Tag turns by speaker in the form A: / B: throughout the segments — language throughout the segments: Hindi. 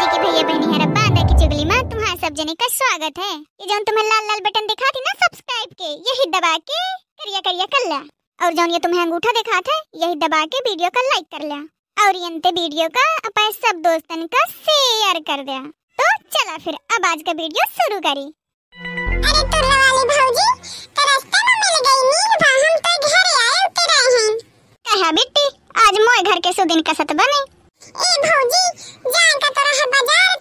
A: जी के भैया बहनी है रब्बा अंदर की चुगली में तुम्हारा सब जने का स्वागत है। ये जो तुम्हें लाल लाल बटन दिखा थी ना सब्सक्राइब के यही दबा के करिया करिया कर ला। और जो ये तुम्हें अंगूठा दिखा था यही दबा के वीडियो का लाइक कर लिया और ये वीडियो का अपने सब दोस्तन का शेयर कर दिया। तो चला फिर अब आज का वीडियो शुरू करी।
B: अरे तुर्रा वाली भौजी तो रास्ते में मिल गई भा हम तो घर आए उतरे हैं।
A: कहा बेटी? आज मोए घर के सुदिन कसत बने
B: ए भौजी जान का तोरा है बाज़ार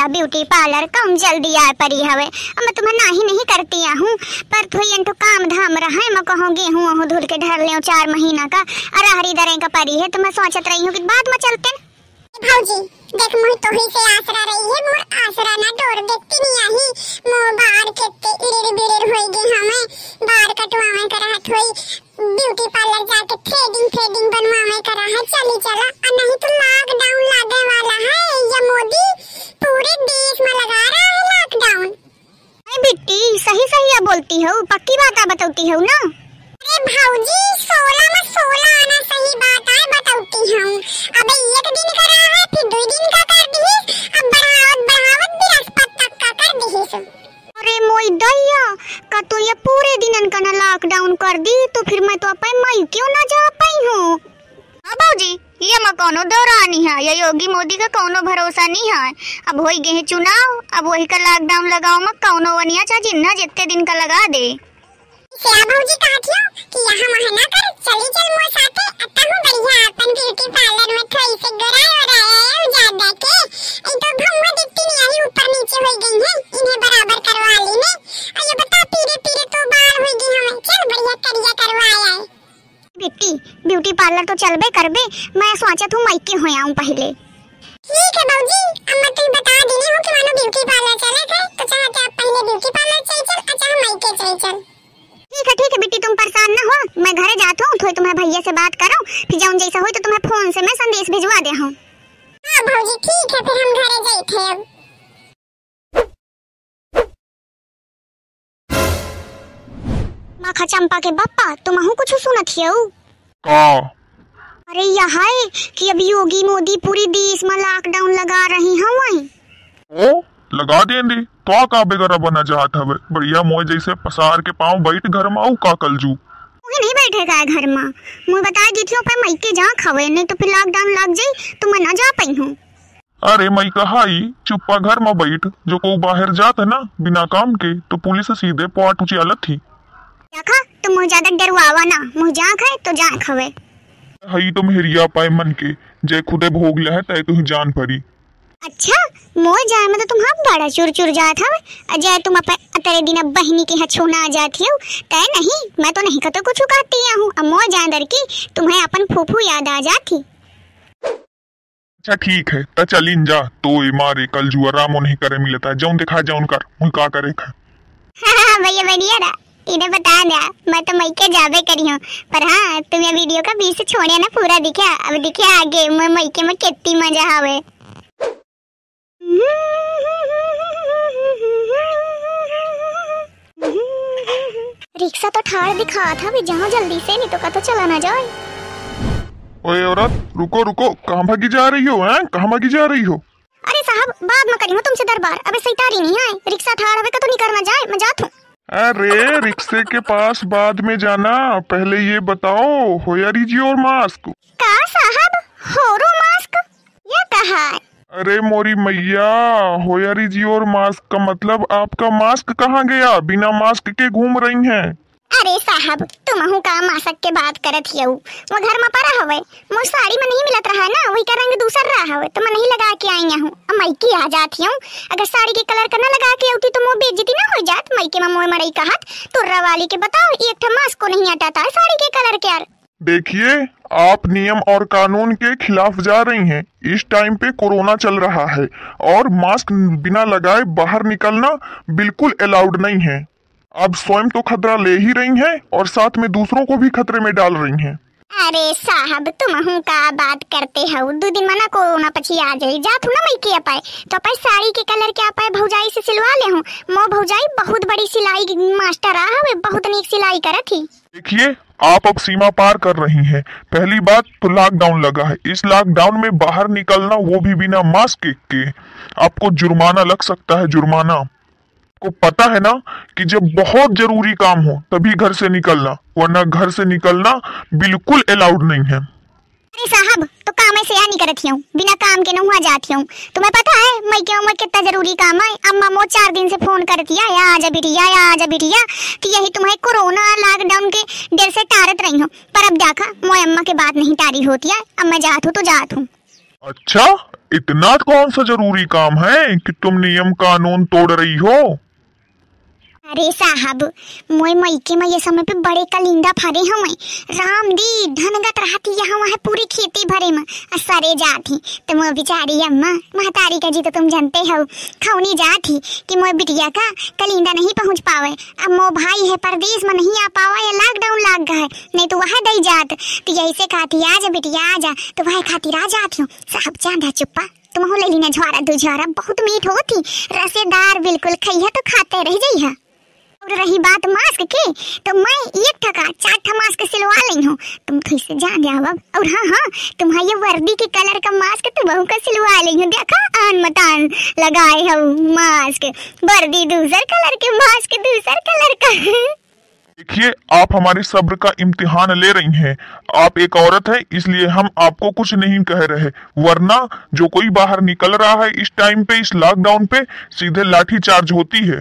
A: आया ब्यूटी पार्लर, कम जल्दी आ परी हवे। अब मैं तुम्हें नाही नहीं करती हूँ पर थोड़ी तो काम धाम रहा है, मैं कहूँ गेहूँ वहूँ धुल के ढर ले चार महीना का, अरे हरी दरें का परी है तो मैं सोचत रही हूँ कि बाद में चलते।
B: भौजी देख तो ही से आसरा रही है आसरा ना डोर देखती नहीं आही। बाहर हमें, बाहर करा हाथ होई ब्यूटी पार्लर जाके थ्रेडिंग थ्रेडिंग करा है, चली चला नहीं तो
A: योगी मोदी का कोनो भरोसा नहीं है। अब हो गए हैं चुनाव अब वही का लॉकडाउन लगाओ मैं कोनो वनिया चाहे जिन्ना जितने दिन का लगा दे।
B: श्या भौजी कहती कि यहाँ वहाँ कर चली चल मोर साथे अत्ता हूँ बढ़िया अपन ब्यूटी पार्लर में थोड़ी से गोराई और आया ज़्यादा के। ऐ तो भम्मा दिखती नहीं आई ऊपर नीचे हो गई है इन्हें बराबर करवा ली ने। और ये बता पीरे पीरे तो बाल हो गई हमें चल बढ़िया करिया करवाया है।
A: बेटी ब्यूटी पार्लर तो चलबे करबे। मैं सोचत हूँ माइके हो आऊँ पहले।
B: ठीक है भौजी अम्मा तुम बता देने हो कि मानो ब्यूटी पार्लर चले थे तो चाहते आप पहले ब्यूटी पार्लर चल चल अच्छा हम मायके चल चल।
A: ठीक है ठीक है बेटी तुम परेशान ना हो। मैं घरे जाता हूँ थोड़ी तुम्हारे भैया से बात करो। फिर जाऊँ जैसा हो तो तुम्हें फ़ोन से मैं संदेश भिजवा दे हूँ।
B: हाँ भौजी ठीक है फिर हम घरे गए थे अब।
A: माखा चंपा के बापा तुम हूँ कुछ सुनत हियो
C: का
A: अरे यहाँ है कि अब योगी मोदी पूरी देश में लॉकडाउन लगा रही हैं वहीं।
C: ओ लगा देंगे। तो का बेगरा बना चाहत हवे। बढ़िया मोय जैसे पसार के पाँव बैठ घर में आऊ का कल जू
A: मुझे नहीं बैठेगा घर में। मुझे बता दी थी पर माइके जहाँ खवे नहीं तो फिर लॉकडाउन लग जाई तो मैं ना जा पाई हूँ।
C: अरे मई कहाई चुप्पा घर में बैठ जो को बाहर जात है ना बिना काम के तो पुलिस सीधे पॉट ऊँची अलग थी
A: देखा तुम मुझे ज़्यादा डरवावा ना। मुझे जहाँ खाए तो जहाँ खवे।
C: हई तो मेहरिया पाए मन के जे खुदे भोग ले है तय तुही जान पड़ी।
A: अच्छा मोए जाए में तो तुम हम बड़ा चुर चुर जात हवे। अजय तुम अपन अतरे दिन बहनी के यहाँ छोना आ जाती हो। तय नहीं मैं तो नहीं कतो कुछ कहती हूँ। अब मोए जाए दर की तुम्हें अपन फूफू याद आ जाती
C: अच्छा ठीक है त चलिन जा। तो ए मारे कल जुआ रामो नहीं करे मिलता। जौन दिखा जौन कर। मुई का करे खा।
A: हाँ भैया बढ़िया ना इन्हें बता दिया मैं तो मई के जाबे करी हूँ। पर हाँ तुम ये वीडियो का बीच से छोड़े ना पूरा दिखा अब दिखे आगे मैं मई के में कितनी मज़ा आवे। रिक्शा तो ठाड़ दिखा था भी जहाँ जल्दी से नहीं तो का तो चला ना जाए।
C: ओए औरत रुको रुको कहाँ भागी जा रही हो हैं? कहाँ भागी जा रही हो?
A: अरे साहब बाद में करी हूँ तुमसे दरबार अबे सैतारी नहीं आए रिक्शा ठाड़ अबे का तो नहीं करना जाए मैं जात हूँ।
C: अरे रिक्शे के पास बाद में जाना। पहले ये बताओ हो या रिजी और मास्क?
A: का साहब? होरो मास्क? ये कहा
C: अरे मोरी मैया होयारी जी और मास्क का मतलब आपका मास्क कहाँ गया? बिना मास्क के घूम रही हैं।
A: अरे साहब तुम हूँ का मासक के बात करत हियऊ वो घर में पड़ा हवे, मोर साड़ी में नहीं मिलत रहा ना, वही का रंग दूसर रहा हवे तो मैं नहीं लगा के आई हूँ अब मैकी आ जाती हूँ अगर साड़ी के कलर का ना लगा के आती तो मोर बेइज्जती ना हो जात, मैके में मोर मरई कहत तुर्रा वाली के बताओ, एक ठा मास्क को नहीं हटाता है साड़ी के कलर के यार
C: देखिए, आप नियम और कानून के खिलाफ जा रही हैं। इस टाइम पे कोरोना चल रहा है, और मास्क बिना लगाए बाहर निकलना बिल्कुल अलाउड नहीं है। आप स्वयं तो खतरा ले ही रही हैं और साथ में दूसरों को भी खतरे में डाल रही हैं।
A: अरे साहब तुम हूँ का बात करते हो? दो दिन मना कोरोना पछी आ जाई। जात हूँ ना मैं के पाए तो पाए साड़ी के कलर के पाए भौजाई से सिलवा ले हूँ। मो भौजाई बहुत बड़ी सिलाई मास्टर आ हवे बहुत नीक सिलाई करत ही।
C: देखिए आप अब सीमा पार कर रही हैं। पहली बात तो लॉकडाउन लगा है। इस लॉकडाउन में बाहर निकलना वो भी बिना मास्क के। आपको जुर्माना लग सकता है जुर्माना। आपको पता है ना कि जब बहुत ज़रूरी काम हो तभी घर से निकलना वरना घर से निकलना बिल्कुल अलाउड नहीं है।
A: अरे साहब तो काम ऐसे या नहीं करती हूँ बिना काम के न हुआ जाती हूँ तुम्हें पता है मैं क्यों मैं कितना ज़रूरी काम है? अम्मा मो चार दिन से फ़ोन करती है या आजा बिटिया या आजा बिटिया तो यही तुम्हें कोरोना लॉकडाउन के डर से टारत रही हूँ। पर अब देखा मोए अम्मा के बात नहीं टारी होती है अब मैं जात हूँ तो जात हूँ।
C: अच्छा इतना कौन सा ज़रूरी काम है कि तुम नियम कानून तोड़ रही हो?
A: अरे साहब मोय मईके में ये समय पे बड़े कलिंदा फरे हम राम दी, धनगत रहती यहाँ वहाँ पूरी खेती भरे में सरे जाती तो मोय बेचारी अम्मा, महतारी का जी तो तुम जानते हो। खौनी जाती कि मोय बिटिया का कलिंदा नहीं पहुँच पावे। अब मो भाई है परदेश में नहीं आ पावा, या लॉकडाउन लाग गए। नहीं तो वहाँ दई जात। तो यही से खाती आ जा बिटिया, आजा। तो वह खातिर आ जाती हूँ साहब चांदा चुप्पा। तुम हो ले लीना झोरा दो झोरा बहुत मीठ होती रसेदार बिल्कुल खैया तो खाते रह जाइए और रही बात मास्क की तो मैं एक टका चार ठा मास्क सिलवा ली हूँ। तुम तो इसे जान जाओ अब। और हाँ हाँ तुम्हारी वर्दी के कलर का मास्क तो बहू का सिलवा ली हूँ। देखा, आन मतान लगाए हो मास्क। वर्दी दूसर कलर के मास्क, दूसर कलर का।
C: देखिए आप हमारे सब्र का इम्तिहान ले रही हैं। आप एक औरत है इसलिए हम आपको कुछ नहीं कह रहे। वरना जो कोई बाहर निकल रहा है इस टाइम पे इस लॉकडाउन पे सीधे लाठी चार्ज होती है।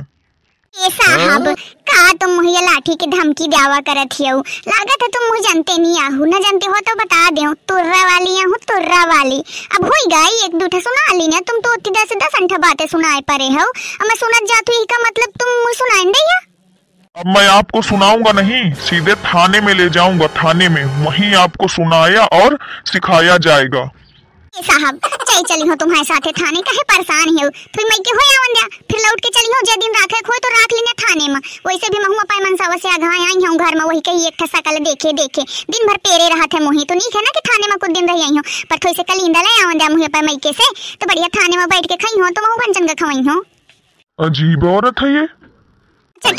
A: ए साहब का तुम मुझे लाठी की धमकी दावा करत हियो लागत है तुम मुझे जानते नहीं आहू। न जानते हो तो बता दे तुर्रा वाली आहू तुर्रा वाली। अब हो गई एक दूठा सुना ली ना। तुम तो दस दस अंठा बातें सुनाए परे हो। अब मैं सुनत जातू का मतलब तुम मुझे सुनाए दैया
C: अब मैं आपको सुनाऊँगा नहीं सीधे थाने में ले जाऊँगा थाने में। वहीं आपको सुनाया और सिखाया जाएगा।
A: साहब चल चली हो तुम्हारे साथे थाने काहे परेशान हो फिर मैं के होया वंद्या फिर लौट के चली हो जे दिन राखे खोए तो राख लेने थाने में। वैसे भी महुआ पाई मनसावा से आघा आई हूँ घर में वही कही एक ठसा कल देखे देखे। दिन भर पेरे रहा थे मोही तो नहीं है ना कि थाने में कुछ दिन रही आई हूँ। पर थोड़ी से कल इंदा ले आवंद्या मुहे पे मैके से तो बढ़िया थाने में बैठ के खाई हो तो महू भंचन का खवाई हो।
C: अजीब औरत है ये।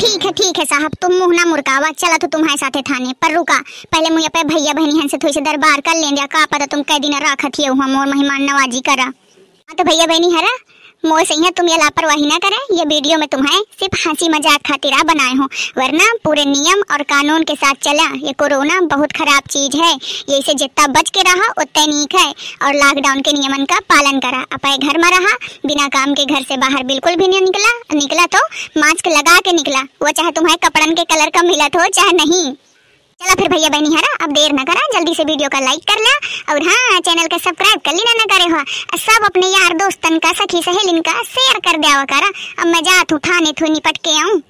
A: ठीक है ठीक है साहब। तुम मुँह ना मुरकावा चला तो तुम्हारे साथ थाने। पर रुका। पहले मुझे पे भैया बहनी हन से थोड़ी से दरबार कर लेंगे। का पता तुम कई दिन राखत ही हुआ मोर मेहमान नवाजी करा। हाँ तो भैया बहनी हरा। मोर सही, तुम ये लापरवाही ना करें। ये वीडियो में तुम्हें सिर्फ़ हँसी मज़ाक खातिर बनाए हो। वरना पूरे नियम और कानून के साथ चला। ये कोरोना बहुत खराब चीज़ है। ये इसे जितना बच के रहा, उतना नीक है। और लॉकडाउन के नियमन का पालन करा। अपने घर में रहा। बिना काम के घर से बाहर बिल्कुल भी नहीं निकला। निकला तो मास्क लगा के निकला। वो चाहे तुम्हें कपड़न के कलर का मिलत हो चाहे नहीं। चला फिर भैया बहनी हरा अब देर न करा, जल्दी से वीडियो का लाइक कर ला और हाँ चैनल का सब्सक्राइब कर लेना न करे हुआ। सब अपने यार दोस्तन का, सखी सहेलिन का शेयर कर दिया करा। अब मैं जात थाने थो निपट के आऊँ।